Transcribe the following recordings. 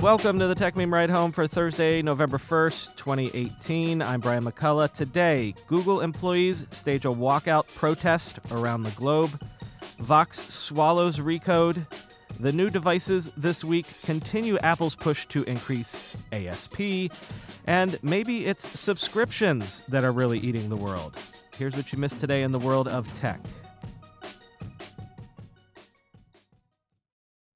Welcome to the Techmeme Ride Home for Thursday, November 1st, 2018. I'm Brian McCullough. Today, Google employees stage a walkout protest around the globe. Vox swallows Recode. The new devices this week continue Apple's push to increase ASP. And maybe it's subscriptions that are really eating the world. Here's what you missed today in the world of tech.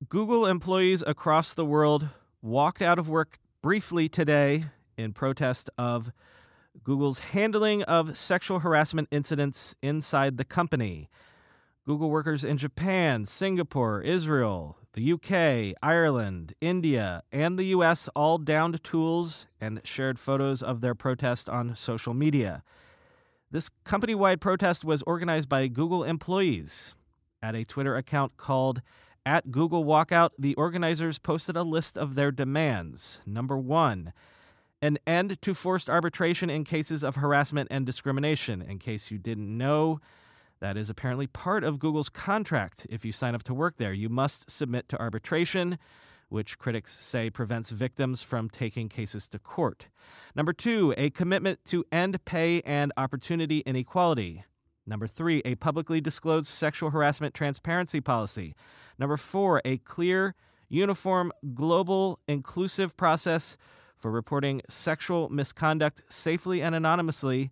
Google employees across the world walked out of work briefly today in protest of Google's handling of sexual harassment incidents inside the company. Google workers in Japan, Singapore, Israel, the UK, Ireland, India, and the US all downed tools and shared photos of their protest on social media. This company wide protest was organized by Google employees at a Twitter account called at Google Walkout, the organizers posted a list of their demands. Number one, an end to forced arbitration in cases of harassment and discrimination. In case you didn't know, that is apparently part of Google's contract. If you sign up to work there, you must submit to arbitration, which critics say prevents victims from taking cases to court. Number two, a commitment to end pay and opportunity inequality. Number three, a publicly disclosed sexual harassment transparency policy. Number four, a clear, uniform, global, inclusive process for reporting sexual misconduct safely and anonymously.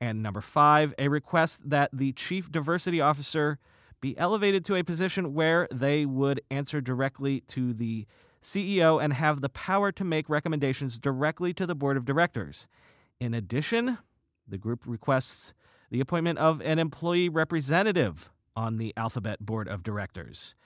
And number five, a request that the chief diversity officer be elevated to a position where they would answer directly to the CEO and have the power to make recommendations directly to the board of directors. In addition, the group requests the appointment of an employee representative on the Alphabet board of directors.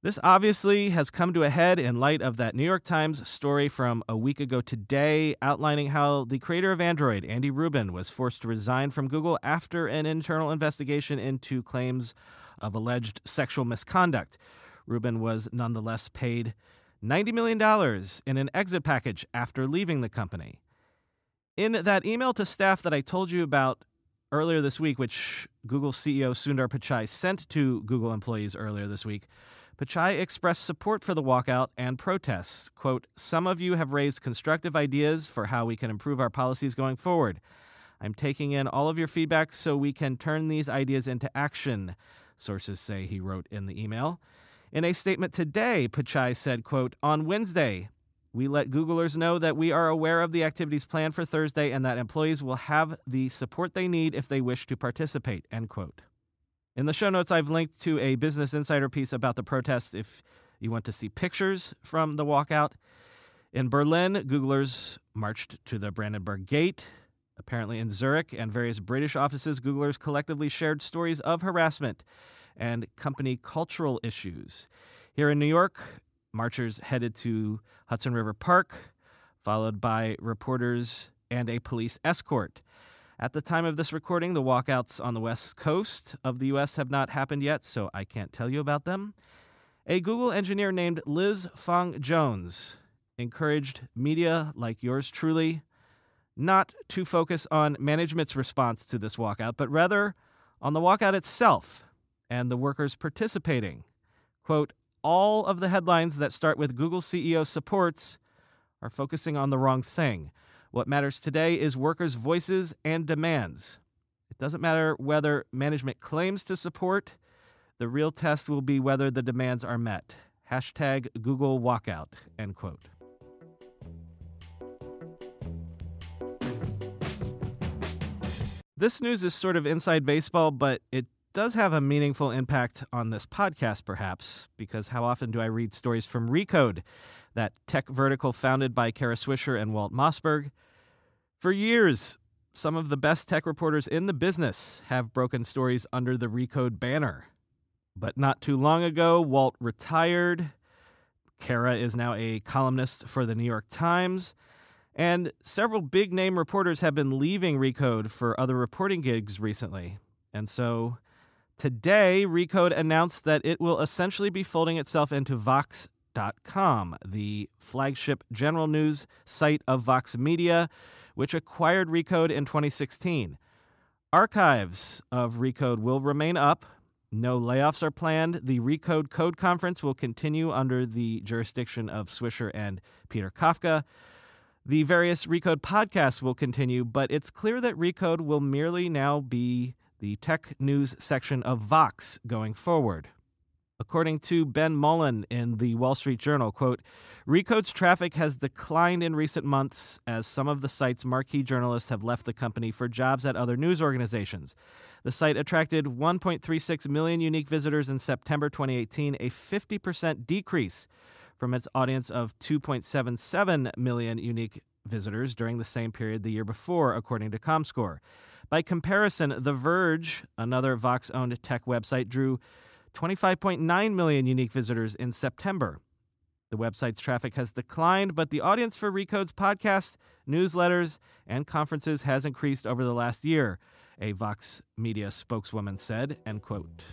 This obviously has come to a head in light of that New York Times story from a week ago today, outlining how the creator of Android, Andy Rubin, was forced to resign from Google after an internal investigation into claims of alleged sexual misconduct. Rubin was nonetheless paid $90 million in an exit package after leaving the company. In that email to staff that I told you about earlier this week, which Google CEO Sundar Pichai sent to Google employees earlier this week, Pichai expressed support for the walkout and protests. Quote, Some of you have raised constructive ideas for how we can improve our policies going forward. I'm taking in all of your feedback so we can turn these ideas into action, sources say he wrote in the email. In a statement today, Pichai said, quote, On Wednesday, we let Googlers know that we are aware of the activities planned for Thursday and that employees will have the support they need if they wish to participate, end quote. In the show notes, I've linked to a Business Insider piece about the protests if you want to see pictures from the walkout. In Berlin, Googlers marched to the Brandenburg Gate. Apparently, in Zurich and various British offices, Googlers collectively shared stories of harassment and company cultural issues. Here in New York, marchers headed to Hudson River Park, followed by reporters and a police escort. At the time of this recording, the walkouts on the west coast of the U.S. have not happened yet, so I can't tell you about them. A Google engineer named Liz Fong Jones encouraged media like yours truly not to focus on management's response to this walkout, but rather on the walkout itself and the workers participating. Quote, all of the headlines that start with Google CEO supports are focusing on the wrong thing. What matters today is workers' voices and demands. It doesn't matter whether management claims to support, the real test will be whether the demands are met. Hashtag Google walkout, end quote. This news is sort of inside baseball, but it does have a meaningful impact on this podcast, perhaps, because how often do I read stories from Recode? that tech vertical founded by Kara Swisher and Walt Mossberg. For years, some of the best tech reporters in the business have broken stories under the Recode banner. But not too long ago, Walt retired. Kara is now a columnist for the New York Times. And several big name reporters have been leaving Recode for other reporting gigs recently. And so today, Recode announced that it will essentially be folding itself into Vox.com, the flagship general news site of Vox Media, which acquired Recode in 2016. Archives of Recode will remain up. No layoffs are planned. The Recode Code Conference will continue under the jurisdiction of Swisher and Peter Kafka. The various Recode podcasts will continue, but it's clear that Recode will merely now be the tech news section of Vox going forward. According to Ben Mullen in the Wall Street Journal, quote, Recode's traffic has declined in recent months as some of the site's marquee journalists have left the company for jobs at other news organizations. The site attracted 1.36 million unique visitors in September 2018, a 50% decrease from its audience of 2.77 million unique visitors during the same period the year before, according to ComScore. By comparison, The Verge, another Vox owned tech website, drew 25.9 million unique visitors in September. The website's traffic has declined, but the audience for Recode's podcasts, newsletters, and conferences has increased over the last year, a Vox Media spokeswoman said, end quote.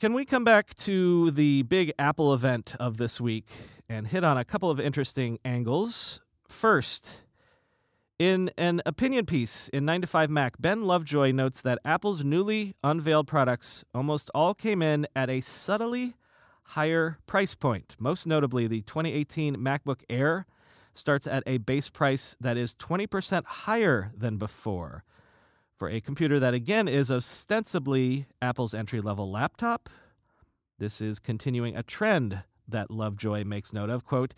Can we come back to the big Apple event of this week and hit on a couple of interesting angles? First, in an opinion piece in 9 to 5 Mac, Ben Lovejoy notes that Apple's newly unveiled products almost all came in at a subtly higher price point. Most notably, the 2018 MacBook Air starts at a base price that is 20% higher than before for a computer that again is ostensibly Apple's entry level laptop. This is continuing a trend that Lovejoy makes note of. Quote,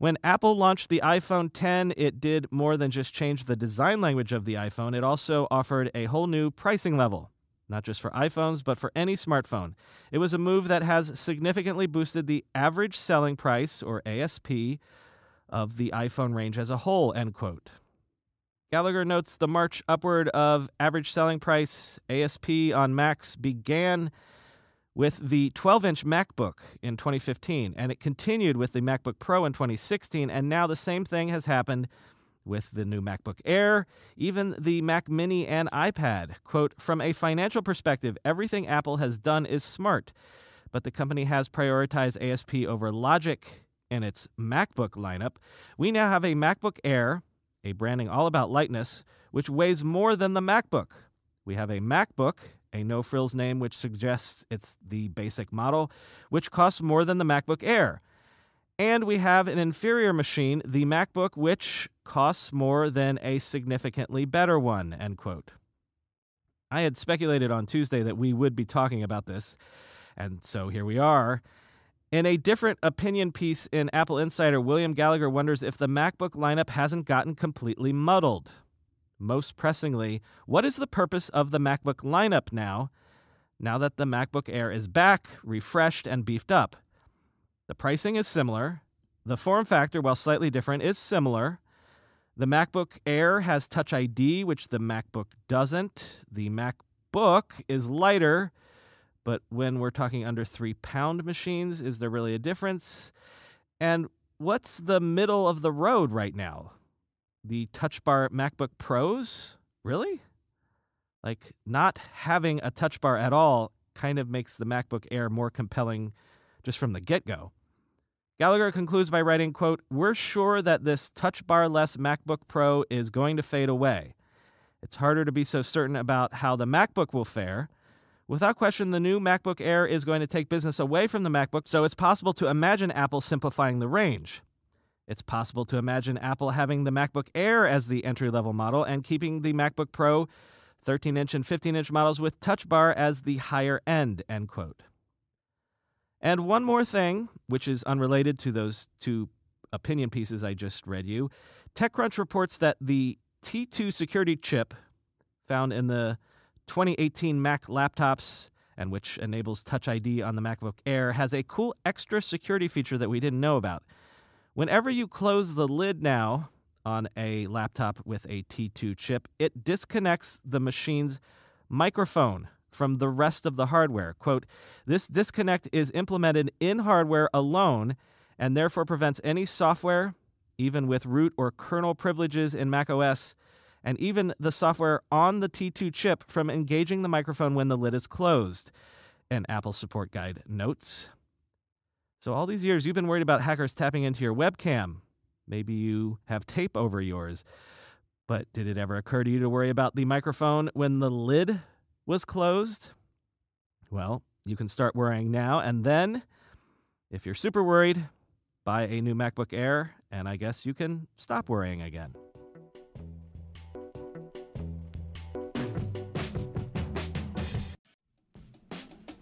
when Apple launched the iPhone 10, it did more than just change the design language of the iPhone. It also offered a whole new pricing level, not just for iPhones, but for any smartphone. It was a move that has significantly boosted the average selling price, or ASP, of the iPhone range as a whole, end quote. Gallagher notes the march upward of average selling price ASP on Macs began with the 12 inch MacBook in 2015, and it continued with the MacBook Pro in 2016, and now the same thing has happened with the new MacBook Air, even the Mac Mini and iPad. Quote From a financial perspective, everything Apple has done is smart, but the company has prioritized ASP over logic in its MacBook lineup. We now have a MacBook Air a branding all about lightness, which weighs more than the MacBook. We have a MacBook, a no frills name which suggests it's the basic model, which costs more than the MacBook Air. And we have an inferior machine, the MacBook, which costs more than a significantly better one. End quote. I had speculated on Tuesday that we would be talking about this, and so here we are. In a different opinion piece in Apple Insider, William Gallagher wonders if the MacBook lineup hasn't gotten completely muddled. Most pressingly, what is the purpose of the MacBook lineup now, now that the MacBook Air is back, refreshed, and beefed up? The pricing is similar. The form factor, while slightly different, is similar. The MacBook Air has Touch ID, which the MacBook doesn't. The MacBook is lighter but when we're talking under three pound machines, is there really a difference? And what's the middle of the road right now? The Touch Bar MacBook Pros? Really? Like, not having a Touch Bar at all kind of makes the MacBook Air more compelling just from the get go. Gallagher concludes by writing, quote, We're sure that this touch bar less MacBook Pro is going to fade away. It's harder to be so certain about how the MacBook will fare, Without question, the new MacBook Air is going to take business away from the MacBook, so it's possible to imagine Apple simplifying the range. It's possible to imagine Apple having the MacBook Air as the entry level model and keeping the MacBook Pro 13 inch and 15 inch models with Touch Bar as the higher end. End quote. And one more thing, which is unrelated to those two opinion pieces I just read you TechCrunch reports that the T2 security chip found in the 2018 Mac laptops and which enables Touch ID on the MacBook Air, has a cool extra security feature that we didn't know about. Whenever you close the lid now on a laptop with a T2 chip. It disconnects the machine's microphone from the rest of the hardware. Quote, this disconnect is implemented in hardware alone and therefore prevents any software, even with root or kernel privileges in macOS, and even the software on the T2 chip from engaging the microphone when the lid is closed. An Apple support guide notes. So, all these years, you've been worried about hackers tapping into your webcam. Maybe you have tape over yours. But did it ever occur to you to worry about the microphone when the lid was closed? Well, you can start worrying now. And then, if you're super worried, buy a new MacBook Air, and I guess you can stop worrying again.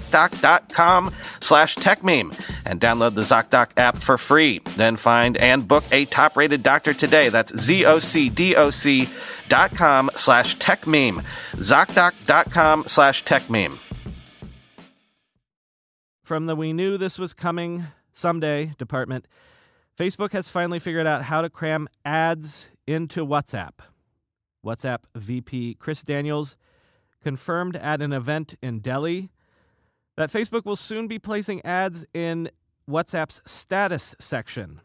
ZocDoc.com slash TechMeme and download the ZocDoc app for free. Then find and book a top rated doctor today. That's Z-O-C-D-O-C dot com slash TechMeme. ZocDoc.com slash TechMeme. From the We Knew This Was Coming Someday department, Facebook has finally figured out how to cram ads into WhatsApp. WhatsApp VP Chris Daniels confirmed at an event in Delhi that Facebook will soon be placing ads in WhatsApp's status section,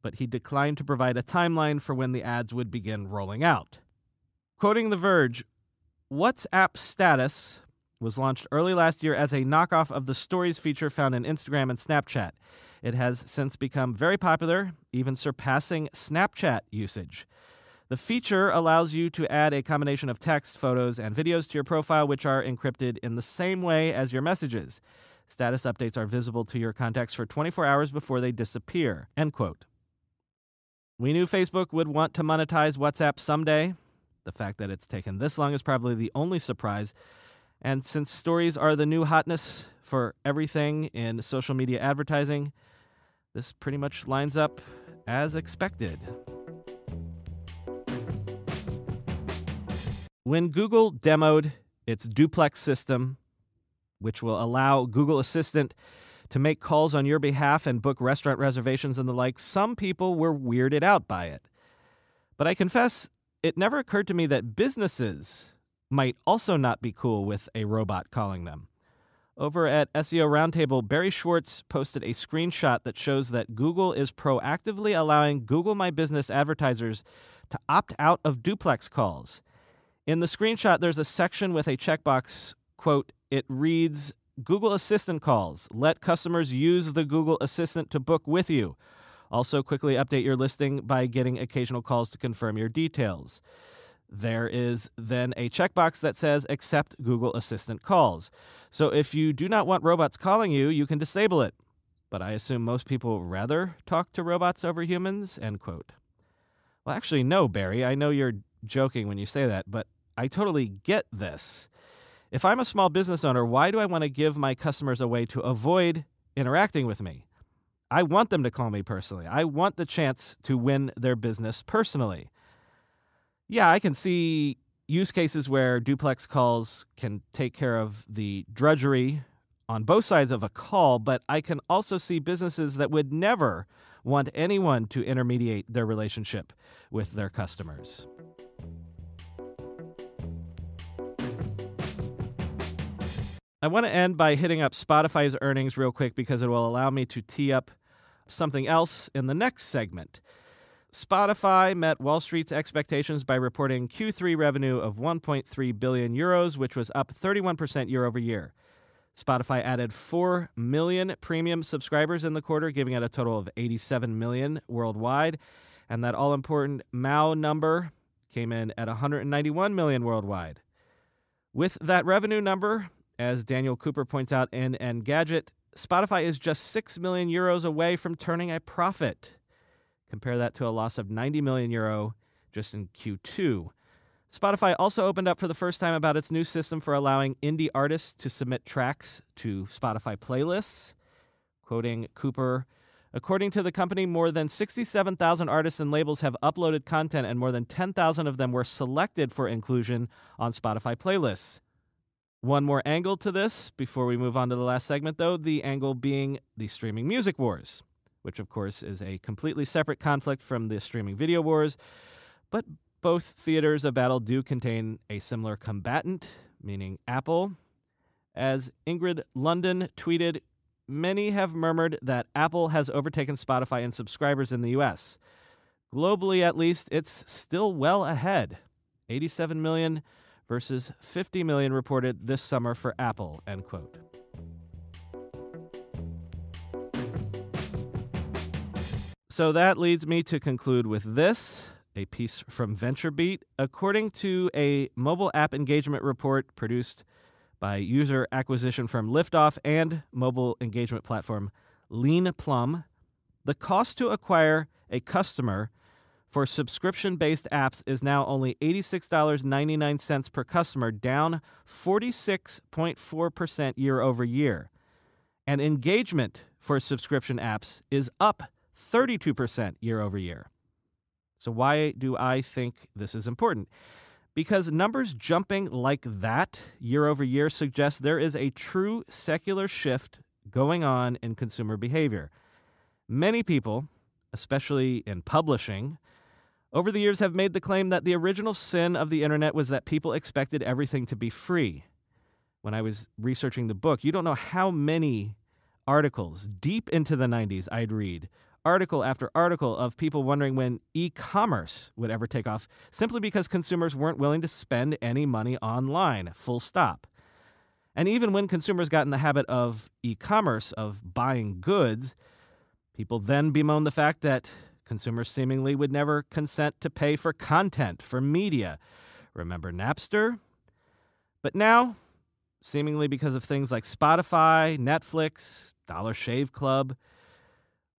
but he declined to provide a timeline for when the ads would begin rolling out. Quoting The Verge, WhatsApp status was launched early last year as a knockoff of the Stories feature found in Instagram and Snapchat. It has since become very popular, even surpassing Snapchat usage. The feature allows you to add a combination of text, photos, and videos to your profile, which are encrypted in the same way as your messages. Status updates are visible to your contacts for 24 hours before they disappear. End quote. We knew Facebook would want to monetize WhatsApp someday. The fact that it's taken this long is probably the only surprise. And since stories are the new hotness for everything in social media advertising, this pretty much lines up as expected. When Google demoed its duplex system, which will allow Google Assistant to make calls on your behalf and book restaurant reservations and the like, some people were weirded out by it. But I confess, it never occurred to me that businesses might also not be cool with a robot calling them. Over at SEO Roundtable, Barry Schwartz posted a screenshot that shows that Google is proactively allowing Google My Business advertisers to opt out of duplex calls. In the screenshot, there's a section with a checkbox, quote, it reads Google Assistant calls. Let customers use the Google Assistant to book with you. Also, quickly update your listing by getting occasional calls to confirm your details. There is then a checkbox that says accept Google Assistant calls. So if you do not want robots calling you, you can disable it. But I assume most people rather talk to robots over humans, end quote. Well, actually, no, Barry. I know you're joking when you say that, but I totally get this. If I'm a small business owner, why do I want to give my customers a way to avoid interacting with me? I want them to call me personally. I want the chance to win their business personally. Yeah, I can see use cases where duplex calls can take care of the drudgery on both sides of a call, but I can also see businesses that would never want anyone to intermediate their relationship with their customers. I want to end by hitting up Spotify's earnings real quick because it will allow me to tee up something else in the next segment. Spotify met Wall Street's expectations by reporting Q3 revenue of 1.3 billion euros, which was up 31% year over year. Spotify added 4 million premium subscribers in the quarter, giving it a total of 87 million worldwide. And that all important MAU number came in at 191 million worldwide. With that revenue number, as Daniel Cooper points out in Engadget, Spotify is just 6 million euros away from turning a profit. Compare that to a loss of 90 million euro just in Q2. Spotify also opened up for the first time about its new system for allowing indie artists to submit tracks to Spotify playlists. Quoting Cooper, according to the company, more than 67,000 artists and labels have uploaded content, and more than 10,000 of them were selected for inclusion on Spotify playlists. One more angle to this before we move on to the last segment, though, the angle being the streaming music wars, which, of course, is a completely separate conflict from the streaming video wars. But both theaters of battle do contain a similar combatant, meaning Apple. As Ingrid Lunden tweeted, many have murmured that Apple has overtaken Spotify in subscribers in the US. Globally, at least, it's still well ahead 87 million versus 50 million reported this summer for Apple, end quote. So that leads me to conclude with this a piece from VentureBeat. According to a mobile app engagement report produced by user acquisition firm Liftoff and mobile engagement platform Leanplum, the cost to acquire a customer for subscription based apps is now only $86.99 per customer, down 46.4% year over year. And engagement for subscription apps is up 32% year over year. So, why do I think this is important? Because numbers jumping like that year over year suggest there is a true secular shift going on in consumer behavior. Many people, especially in publishing, over the years have made the claim that the original sin of the internet was that people expected everything to be free. When I was researching the book, you don't know how many articles deep into the 90s I'd read. Article after article of people wondering when e commerce would ever take off simply because consumers weren't willing to spend any money online, full stop. And even when consumers got in the habit of e commerce, of buying goods, people then bemoan the fact that Consumers seemingly would never consent to pay for content, for media. Remember Napster? But now, seemingly because of things like Spotify, Netflix, Dollar Shave Club,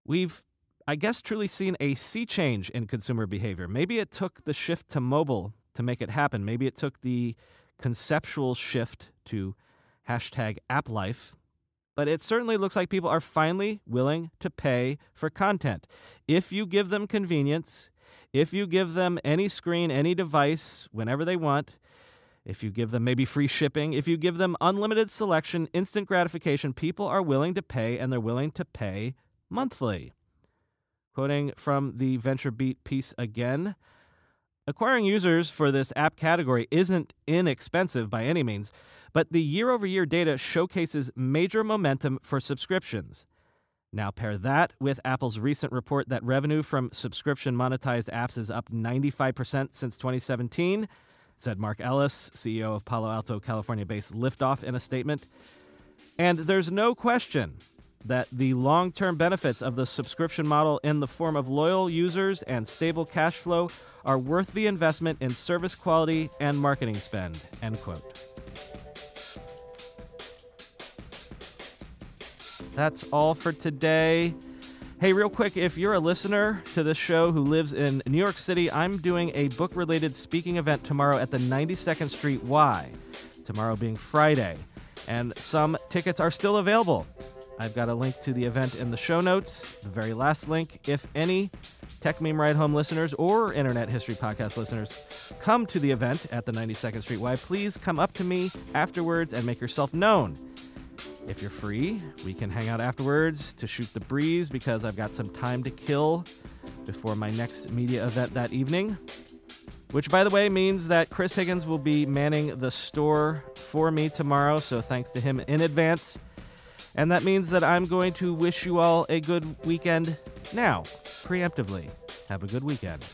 we've, I guess, truly seen a sea change in consumer behavior. Maybe it took the shift to mobile to make it happen. Maybe it took the conceptual shift to hashtag app life but it certainly looks like people are finally willing to pay for content. If you give them convenience, if you give them any screen, any device, whenever they want, if you give them maybe free shipping, if you give them unlimited selection, instant gratification, people are willing to pay and they're willing to pay monthly. Quoting from the VentureBeat piece again Acquiring users for this app category isn't inexpensive by any means, But the year over year data showcases major momentum for subscriptions. Now, pair that with Apple's recent report that revenue from subscription monetized apps is up 95% since 2017, said Mark Ellis, CEO of Palo Alto, California based Liftoff, in a statement. And there's no question that the long term benefits of the subscription model in the form of loyal users and stable cash flow are worth the investment in service quality and marketing spend. End quote. That's all for today. Hey, real quick, if you're a listener to this show who lives in New York City, I'm doing a book related speaking event tomorrow at the 92nd Street Y, tomorrow being Friday, and some tickets are still available. I've got a link to the event in the show notes, the very last link. If any Techmeme Ride Home listeners or Internet History Podcast listeners come to the event at the 92nd Street Y, please come up to me afterwards and make yourself known. If you're free, we can hang out afterwards to shoot the breeze because I've got some time to kill before my next media event that evening. Which, by the way, means that Chris Higgins will be manning the store for me tomorrow, so thanks to him in advance. And that means that I'm going to wish you all a good weekend now, preemptively. Have a good weekend.